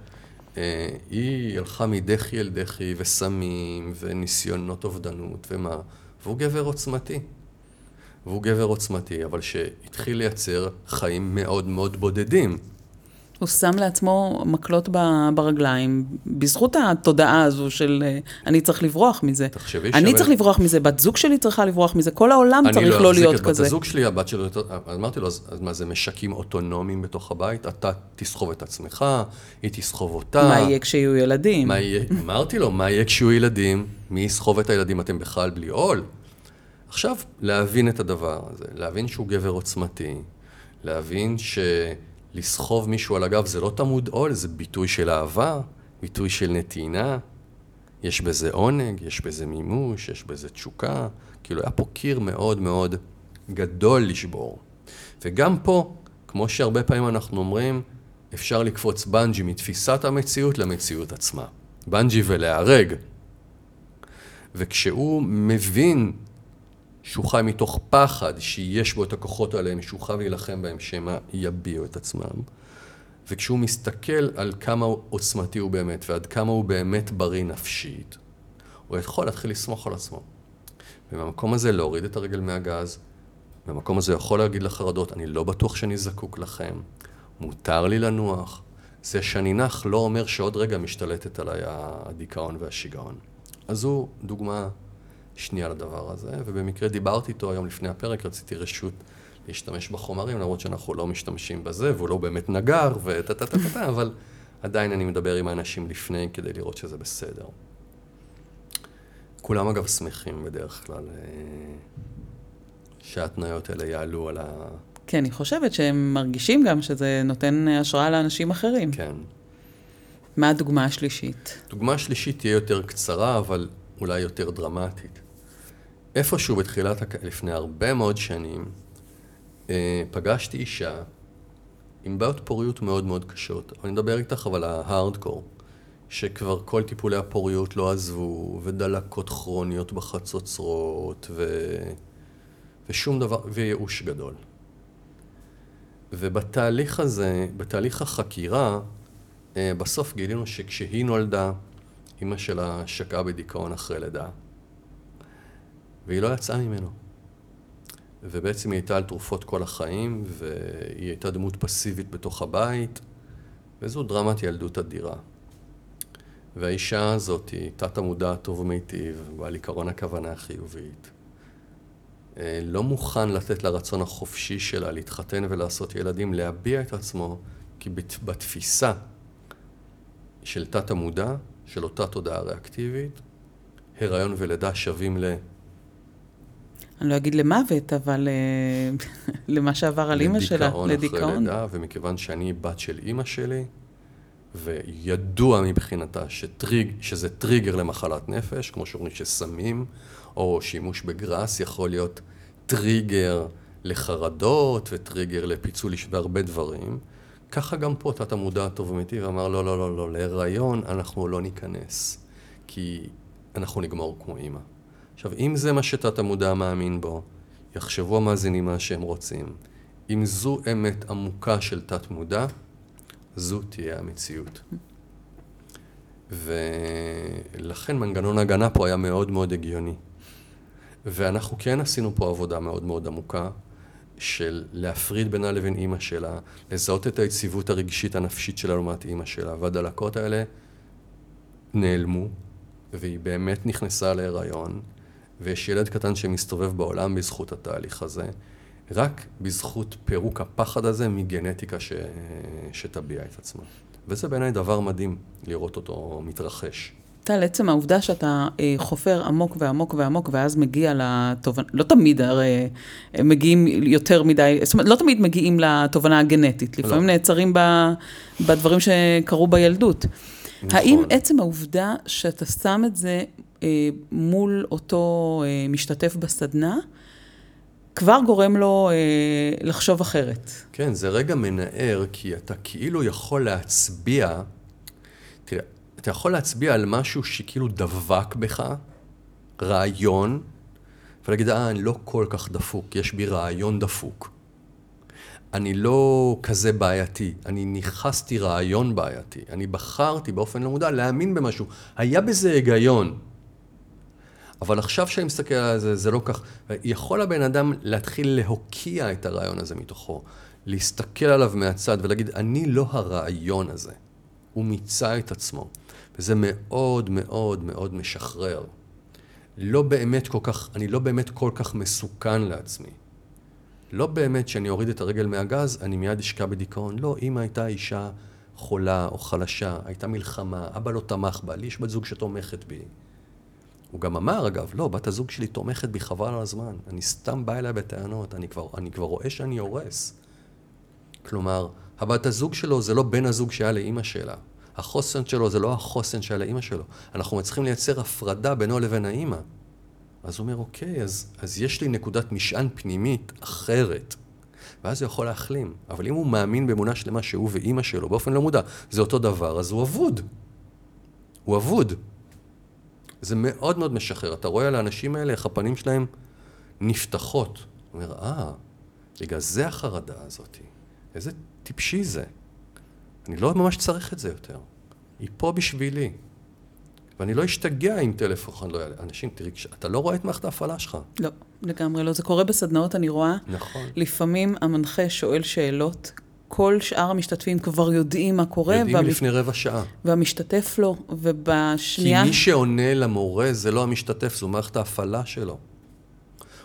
אה, היא הלכה מדחי אל דחי, וסמים, וניסיונות אובדנות, ומה. והוא גבר עוצמתי. והוא גבר עוצמתי, אבל שהתחיל לייצר חיים מאוד מאוד בודדים. הוא שם לעצמו מקלות ברגליים, בזכות התודעה הזו של אה, אני צריך לברוח מזה. תחשבי אני שווה- צריך לברוח מזה, בת זוג שלי צריכה לברוח מזה, כל העולם אני צריך לא לא אחזיק להיות את בת כזה. הזוג שלי, הבת אז אמרתי לו, אז אז מה זה משקים אוטונומיים בתוך הבית? אתה תסחוב את עצמך, היא תסחוב אותה. מה יהיה כשיהיו ילדים? יהיה, אמרתי לו, מה יהיה כשיהיו ילדים? מי יסחוב את הילדים? אתם בכלל בלי עול. עכשיו, להבין את הדבר הזה, להבין שהוא גבר עוצמתי, להבין שלסחוב מישהו על הגב זה לא תמוד עול, זה ביטוי של אהבה, ביטוי של נתינה. יש בזה עונג, יש בזה מימוש, יש בזה תשוקה. כאילו, היה פה קיר מאוד מאוד גדול לשבור. וגם פה, כמו שהרבה פעמים אנחנו אומרים, אפשר לקפוץ בנג'י מתפיסת המציאות למציאות עצמה. בנג'י ולהיהרג. וכשהוא מבין שהוא חי מתוך פחד, שיש בו את הכוחות עליהם, שהוא חייב להילחם בהם, שמא יביעו את עצמם, וכשהוא מסתכל על כמה עוצמתי הוא באמת, ועד כמה הוא באמת בריא נפשית, הוא יכול להתחיל לסמוך על עצמו. ובמקום הזה להוריד את הרגל מהגז, במקום הזה יכול להגיד לחרדות, אני לא בטוח שאני זקוק לכם, מותר לי לנוח. זה שאני נח לא אומר שעוד רגע משתלטת עליי הדיכאון והשיגעון. אז זו דוגמה שנייה לדבר הזה, ובמקרה דיברתי איתו היום לפני הפרק, רציתי רשות להשתמש בחומרים, למרות שאנחנו לא משתמשים בזה, והוא לא באמת נגר, טה טה טה טה, אבל עדיין אני מדבר עם האנשים לפני כדי לראות שזה בסדר. כולם אגב שמחים בדרך כלל אה, שההתניות האלה יעלו על ה... כן, אני חושבת שהם מרגישים גם שזה נותן השראה לאנשים אחרים. כן. מה הדוגמה השלישית? דוגמה שלישית תהיה יותר קצרה, אבל אולי יותר דרמטית. איפשהו בתחילת, הק- לפני הרבה מאוד שנים, אה, פגשתי אישה עם בעיות פוריות מאוד מאוד קשות. אני מדבר איתך אבל ההארדקור, שכבר כל טיפולי הפוריות לא עזבו, ודלקות כרוניות בחצוצרות, ו... ושום דבר, וייאוש גדול. ובתהליך הזה, בתהליך החקירה, אה, בסוף גילינו שכשהיא נולדה, אימא שלה שקעה בדיכאון אחרי לידה, והיא לא יצאה ממנו. ובעצם היא הייתה על תרופות כל החיים, והיא הייתה דמות פסיבית בתוך הבית, וזו דרמת ילדות אדירה. והאישה הזאת, תת המודע הטוב ומיטיב, בעל עיקרון הכוונה החיובית, אה, לא מוכן לתת לרצון החופשי שלה להתחתן ולעשות ילדים, להביע את עצמו, כי בתפיסה של תת המודע, של אותה תודעה ריאקטיבית, הריון ולידה שווים ל... אני לא אגיד למוות, אבל אה, למה שעבר על אימא שלה, לדיכאון. לדיכאון אחרי לידה, ומכיוון שאני בת של אימא שלי, וידוע מבחינתה שטריג, שזה טריגר למחלת נפש, כמו שאומרים שסמים או שימוש בגראס יכול להיות טריגר לחרדות וטריגר לפיצול איש והרבה דברים. ככה גם פה תת המודע הטוב אמיתי ואמר לא, לא, לא, לא, להיריון אנחנו לא ניכנס, כי אנחנו נגמור כמו אימא. עכשיו, אם זה מה שתת המודע מאמין בו, יחשבו המאזינים מה שהם רוצים. אם זו אמת עמוקה של תת מודע, זו תהיה המציאות. ולכן מנגנון ההגנה פה היה מאוד מאוד הגיוני. ואנחנו כן עשינו פה עבודה מאוד מאוד עמוקה של להפריד בינה לבין אימא שלה, לזהות את היציבות הרגשית הנפשית שלה לעומת אימא שלה, והדלקות האלה נעלמו, והיא באמת נכנסה להיריון, ויש ילד קטן שמסתובב בעולם בזכות התהליך הזה, רק בזכות פירוק הפחד הזה מגנטיקה ש... שתביע את עצמה. וזה בעיניי דבר מדהים לראות אותו מתרחש. טל, עצם העובדה שאתה אה, חופר עמוק ועמוק ועמוק, ואז מגיע לתובנה, לא תמיד הרי אה, מגיעים יותר מדי, זאת אומרת, לא תמיד מגיעים לתובנה הגנטית, לפעמים לא. נעצרים ב, בדברים שקרו בילדות. נכון. האם עצם העובדה שאתה שם את זה מול אותו אה, משתתף בסדנה, כבר גורם לו אה, לחשוב אחרת. כן, זה רגע מנער, כי אתה כאילו יכול להצביע, תראה, אתה יכול להצביע על משהו שכאילו דבק בך, רעיון, ולהגיד, אה, אני לא כל כך דפוק, יש בי רעיון דפוק. אני לא כזה בעייתי, אני ניכסתי רעיון בעייתי, אני בחרתי באופן לא מודע להאמין במשהו, היה בזה היגיון. אבל עכשיו שאני מסתכל על זה, זה לא כך. יכול הבן אדם להתחיל להוקיע את הרעיון הזה מתוכו, להסתכל עליו מהצד ולהגיד, אני לא הרעיון הזה. הוא מיצה את עצמו. וזה מאוד מאוד מאוד משחרר. לא באמת כל כך, אני לא באמת כל כך מסוכן לעצמי. לא באמת שאני אוריד את הרגל מהגז, אני מיד אשקע בדיכאון. לא, אמא הייתה אישה חולה או חלשה, הייתה מלחמה, אבא לא תמך בה, לי יש בת זוג שתומכת בי. הוא גם אמר, אגב, לא, בת הזוג שלי תומכת בי חבל על הזמן. אני סתם בא אליי בטענות, אני כבר, אני כבר רואה שאני הורס. כלומר, הבת הזוג שלו זה לא בן הזוג שהיה לאימא שלה. החוסן שלו זה לא החוסן שהיה לאימא שלו. אנחנו צריכים לייצר הפרדה בינו לבין האימא. אז הוא אומר, אוקיי, אז, אז יש לי נקודת משען פנימית אחרת. ואז הוא יכול להחלים. אבל אם הוא מאמין באמונה שלמה שהוא ואימא שלו, באופן לא מודע, זה אותו דבר, אז הוא אבוד. הוא אבוד. זה מאוד מאוד משחרר. אתה רואה על האנשים האלה איך הפנים שלהם נפתחות. הוא אומר, אה, בגלל זה החרדה הזאת. איזה טיפשי זה. אני לא ממש צריך את זה יותר. היא פה בשבילי. ואני לא אשתגע אם טלפון לא יעלה. אנשים, תראי, אתה לא רואה את מערכת ההפעלה שלך. לא, לגמרי לא. זה קורה בסדנאות, אני רואה. נכון. לפעמים המנחה שואל שאלות כל שאר המשתתפים כבר יודעים מה קורה. יודעים והמש... לפני רבע שעה. והמשתתף לא, ובשנייה... כי מי שעונה למורה זה לא המשתתף, זו מערכת ההפעלה שלו.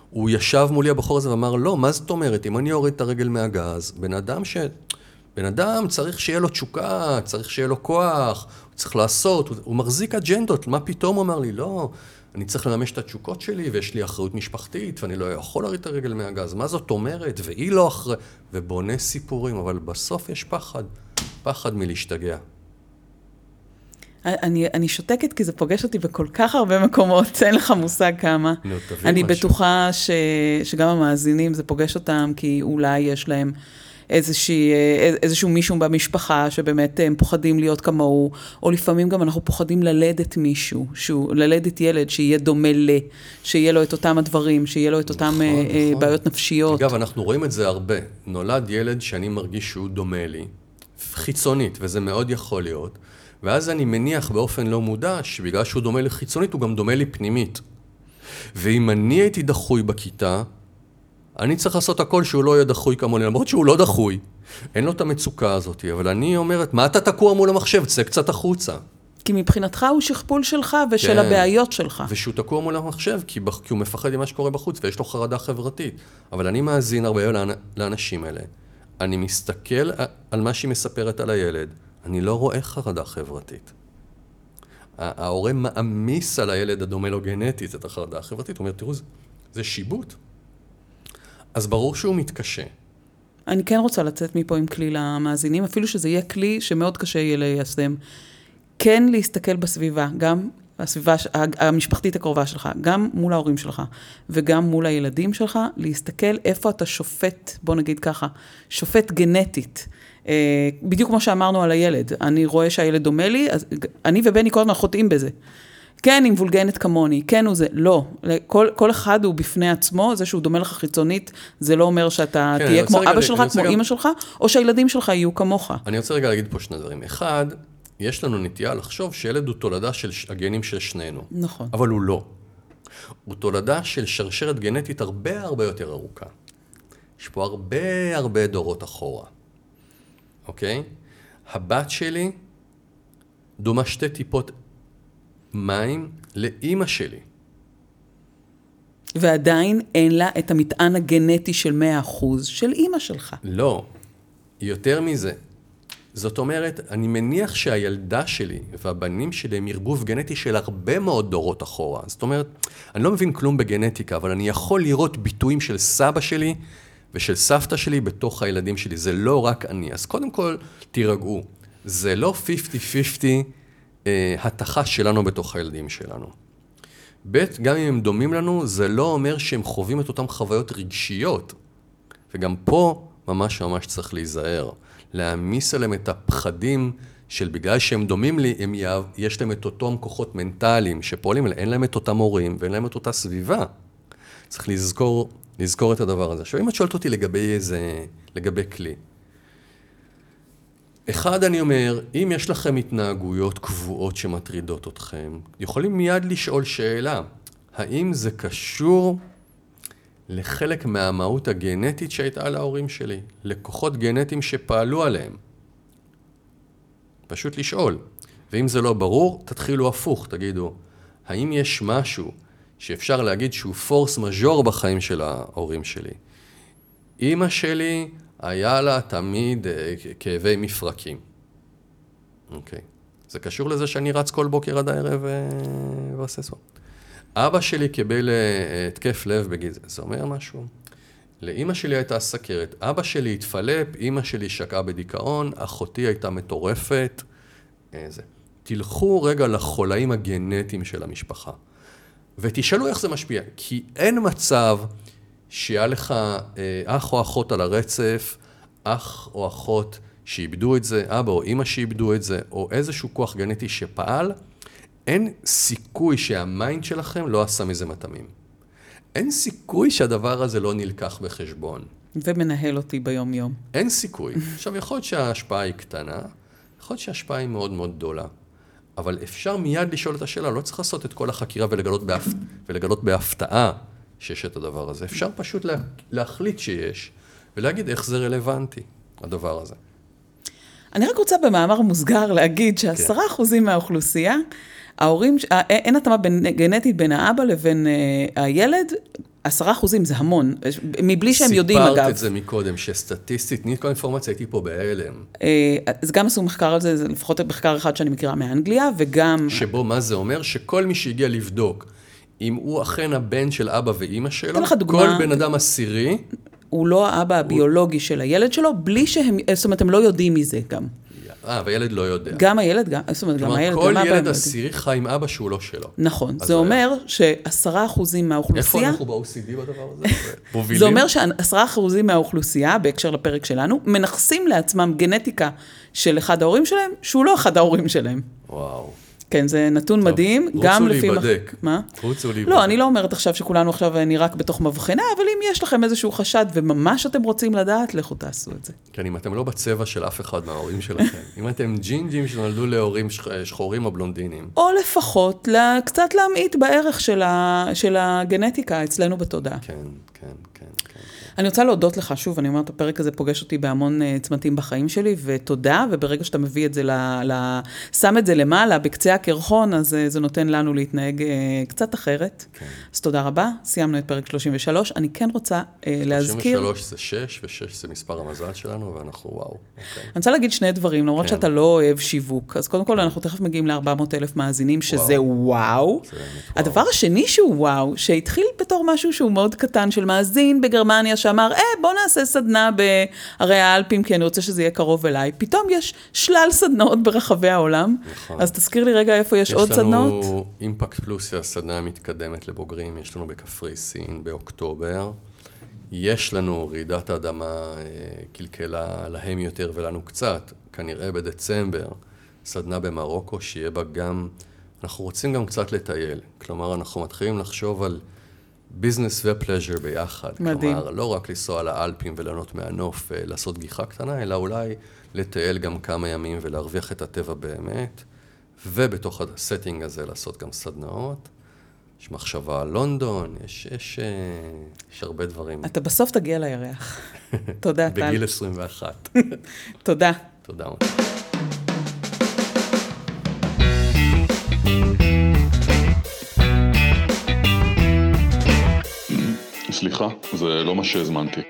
הוא ישב מולי הבחור הזה ואמר, לא, מה זאת אומרת? אם אני אוריד את הרגל מהגז, בן אדם ש... בן אדם צריך שיהיה לו תשוקה, צריך שיהיה לו כוח, הוא צריך לעשות, הוא, הוא מחזיק אג'נדות, מה פתאום הוא אמר לי? לא, אני צריך לממש את התשוקות שלי, ויש לי אחריות משפחתית, ואני לא יכול להוריד את הרגל מהגז. מה זאת אומרת? והיא לא אחרי... ובונה סיפורים, אבל בסוף יש פחד, פחד מלהשתגע. אני, אני שותקת כי זה פוגש אותי בכל כך הרבה מקומות, אין לך מושג כמה. נו, תביא אני משהו. בטוחה ש, שגם המאזינים, זה פוגש אותם כי אולי יש להם איזושהי, אה, איזשהו מישהו במשפחה שבאמת הם פוחדים להיות כמוהו, או לפעמים גם אנחנו פוחדים ללדת מישהו, שהוא, ללדת ילד שיהיה דומה ל, שיהיה לו את אותם הדברים, שיהיה לו את אותם נכון, אה, נכון. בעיות נפשיות. אגב, אנחנו רואים את זה הרבה. נולד ילד שאני מרגיש שהוא דומה לי, חיצונית, וזה מאוד יכול להיות, ואז אני מניח באופן לא מודע שבגלל שהוא דומה לי חיצונית, הוא גם דומה לי פנימית. ואם אני הייתי דחוי בכיתה, אני צריך לעשות הכל שהוא לא יהיה דחוי כמוני, למרות שהוא לא דחוי. אין לו את המצוקה הזאת, אבל אני אומרת, מה אתה תקוע מול המחשב? צא קצת החוצה. כי מבחינתך הוא שכפול שלך ושל כן. הבעיות שלך. ושהוא תקוע מול המחשב, כי, כי הוא מפחד ממה שקורה בחוץ, ויש לו חרדה חברתית. אבל אני מאזין הרבה לאנ- לאנשים האלה. אני מסתכל על מה שהיא מספרת על הילד, אני לא רואה חרדה חברתית. ההורה מעמיס על הילד הדומה לו גנטית את החרדה החברתית, הוא אומר, תראו, זה, זה שיבוט. אז ברור שהוא מתקשה. אני כן רוצה לצאת מפה עם כלי למאזינים, אפילו שזה יהיה כלי שמאוד קשה יהיה ליישם. כן להסתכל בסביבה, גם הסביבה המשפחתית הקרובה שלך, גם מול ההורים שלך וגם מול הילדים שלך, להסתכל איפה אתה שופט, בוא נגיד ככה, שופט גנטית. אה, בדיוק כמו שאמרנו על הילד, אני רואה שהילד דומה לי, אז אני ובני כל הזמן חוטאים בזה. כן, היא מבולגנת כמוני, כן הוא זה, לא. כל, כל אחד הוא בפני עצמו, זה שהוא דומה לך חיצונית, זה לא אומר שאתה כן, תהיה כמו אבא שלך, כמו גם- אימא שלך, או שהילדים שלך יהיו כמוך. אני רוצה רגע להגיד פה שני דברים. אחד, יש לנו נטייה לחשוב שילד הוא תולדה של הגנים של שנינו. נכון. אבל הוא לא. הוא תולדה של שרשרת גנטית הרבה הרבה יותר ארוכה. יש פה הרבה הרבה דורות אחורה, אוקיי? הבת שלי דומה שתי טיפות מים לאימא שלי. ועדיין אין לה את המטען הגנטי של 100% של אימא שלך. לא, יותר מזה. זאת אומרת, אני מניח שהילדה שלי והבנים שלי הם ערבוב גנטי של הרבה מאוד דורות אחורה. זאת אומרת, אני לא מבין כלום בגנטיקה, אבל אני יכול לראות ביטויים של סבא שלי ושל סבתא שלי בתוך הילדים שלי. זה לא רק אני. אז קודם כל, תירגעו. זה לא 50-50 אה, התחה שלנו בתוך הילדים שלנו. ב', גם אם הם דומים לנו, זה לא אומר שהם חווים את אותן חוויות רגשיות. וגם פה ממש ממש צריך להיזהר. להעמיס עליהם את הפחדים של בגלל שהם דומים לי, הם יאהב, יש להם את אותם כוחות מנטליים שפועלים, אין להם את אותם הורים ואין להם את אותה סביבה. צריך לזכור, לזכור את הדבר הזה. עכשיו, אם את שואלת אותי לגבי איזה, לגבי כלי. אחד, אני אומר, אם יש לכם התנהגויות קבועות שמטרידות אתכם, יכולים מיד לשאול שאלה, האם זה קשור לחלק מהמהות הגנטית שהייתה להורים שלי, לכוחות גנטיים שפעלו עליהם? פשוט לשאול. ואם זה לא ברור, תתחילו הפוך, תגידו, האם יש משהו שאפשר להגיד שהוא פורס מז'ור בחיים של ההורים שלי? אימא שלי, היה לה תמיד אה, כאבי מפרקים. אוקיי. זה קשור לזה שאני רץ כל בוקר עד הערב אה, ועושה סוף. אבא שלי קיבל אה, התקף לב בגיל זה, זה אומר משהו? לאימא שלי הייתה סכרת, אבא שלי התפלפ, אימא שלי שקעה בדיכאון, אחותי הייתה מטורפת. אה, זה. תלכו רגע לחולאים הגנטיים של המשפחה, ותשאלו איך זה משפיע, כי אין מצב שהיה לך אה, אח או אחות על הרצף, אח או אחות שאיבדו את זה, אבא או אימא שאיבדו את זה, או איזשהו כוח גנטי שפעל, אין סיכוי שה mind שלכם לא עשה מזה מטעמים. אין סיכוי שהדבר הזה לא נלקח בחשבון. ומנהל אותי ביום-יום. אין סיכוי. עכשיו, יכול להיות שההשפעה היא קטנה, יכול להיות שההשפעה היא מאוד מאוד גדולה, אבל אפשר מיד לשאול את השאלה, לא צריך לעשות את כל החקירה ולגלות, בהפ... ולגלות בהפתעה שיש את הדבר הזה. אפשר פשוט לה... להחליט שיש, ולהגיד איך זה רלוונטי, הדבר הזה. אני רק רוצה במאמר מוסגר להגיד שעשרה אחוזים מהאוכלוסייה, ההורים, אה, אין התאמה בין, גנטית בין האבא לבין אה, הילד, עשרה אחוזים זה המון, מבלי שהם יודעים אגב. סיפרת את זה מקודם, שסטטיסטית, את כל האינפורמציה, הייתי פה בהלם. אה, אז גם עשו מחקר על זה, זה לפחות מחקר אחד שאני מכירה מאנגליה, וגם... שבו מה זה אומר? שכל מי שהגיע לבדוק אם הוא אכן הבן של אבא ואימא שלו. כל בן אדם עשירי, הוא לא האבא הביולוגי של הילד שלו, בלי שהם, זאת אומרת, הם לא יודעים מזה גם. אה, והילד לא יודע. גם הילד, גם, זאת אומרת, גם הילד, כל גם אבא... ילד הם לא עשירי חי עם אבא שהוא לא שלו. נכון, זה. אומר שעשרה אחוזים איפה מהאוכלוסייה... אנחנו ב-OCD בדבר הזה? מובילים? זה אומר שעשרה אחוזים מהאוכלוסייה, בהקשר לפרק שלנו, מנכסים לעצמם גנטיקה של אחד ההורים שלהם, שהוא לא אחד ההורים שלהם. וואו. כן, זה נתון מדהים, רוצו גם לפי... מח- להיבדק. מה? רוצו להיבדק. לא, אני לא אומרת עכשיו שכולנו עכשיו אני רק בתוך מבחנה, אבל אם יש לכם איזשהו חשד וממש אתם רוצים לדעת, לכו תעשו את זה. כן, אם אתם לא בצבע של אף אחד מההורים שלכם, אם אתם ג'ינג'ים שנולדו להורים שח- שחורים או בלונדינים, או לפחות קצת להמעיט בערך של, הגנטיקה אצלנו בתודעה. כן. אני רוצה להודות לך, שוב, אני אומרת, הפרק הזה פוגש אותי בהמון uh, צמתים בחיים שלי, ותודה, וברגע שאתה מביא את זה, ל, ל, שם את זה למעלה, בקצה הקרחון, אז uh, זה נותן לנו להתנהג uh, קצת אחרת. כן. אז תודה רבה, סיימנו את פרק 33. אני כן רוצה uh, להזכיר... 33 זה 6, ו-6 זה מספר המזל שלנו, ואנחנו וואו, אוקיי. אני רוצה להגיד שני דברים, למרות כן. שאתה לא אוהב שיווק. אז קודם כל, אנחנו תכף מגיעים ל-400 אלף מאזינים, שזה וואו. זה באמת הדבר השני שהוא וואו, שהתחיל בתור משהו שהוא מאוד קטן של מאזין בגרמניה, שאמר, אה, בוא נעשה סדנה בערי האלפים, כי אני רוצה שזה יהיה קרוב אליי. פתאום יש שלל סדנאות ברחבי העולם. נכון. אז תזכיר לי רגע איפה יש, עוד סדנאות. יש לנו אימפקט פלוס, הסדנה המתקדמת לבוגרים, יש לנו בקפריסין באוקטובר. יש לנו רעידת האדמה אה, קלקלה להם יותר ולנו קצת, כנראה בדצמבר, סדנה במרוקו, שיהיה בה גם, אנחנו רוצים גם קצת לטייל. כלומר, אנחנו מתחילים לחשוב על ביזנס ופלז'ר ביחד. מדהים. כלומר, לא רק לנסוע לאלפים וליהנות מהנוף, אה, לעשות גיחה קטנה, אלא אולי לטייל גם כמה ימים ולהרוויח את הטבע באמת, ובתוך הסטינג הזה לעשות גם סדנאות. יש מחשבה על לונדון, יש, יש, אה, יש הרבה דברים. אתה בסוף תגיע לירח. תודה, טל. בגיל 21. תודה. תודה. סליחה, זה לא מה שהזמנתי.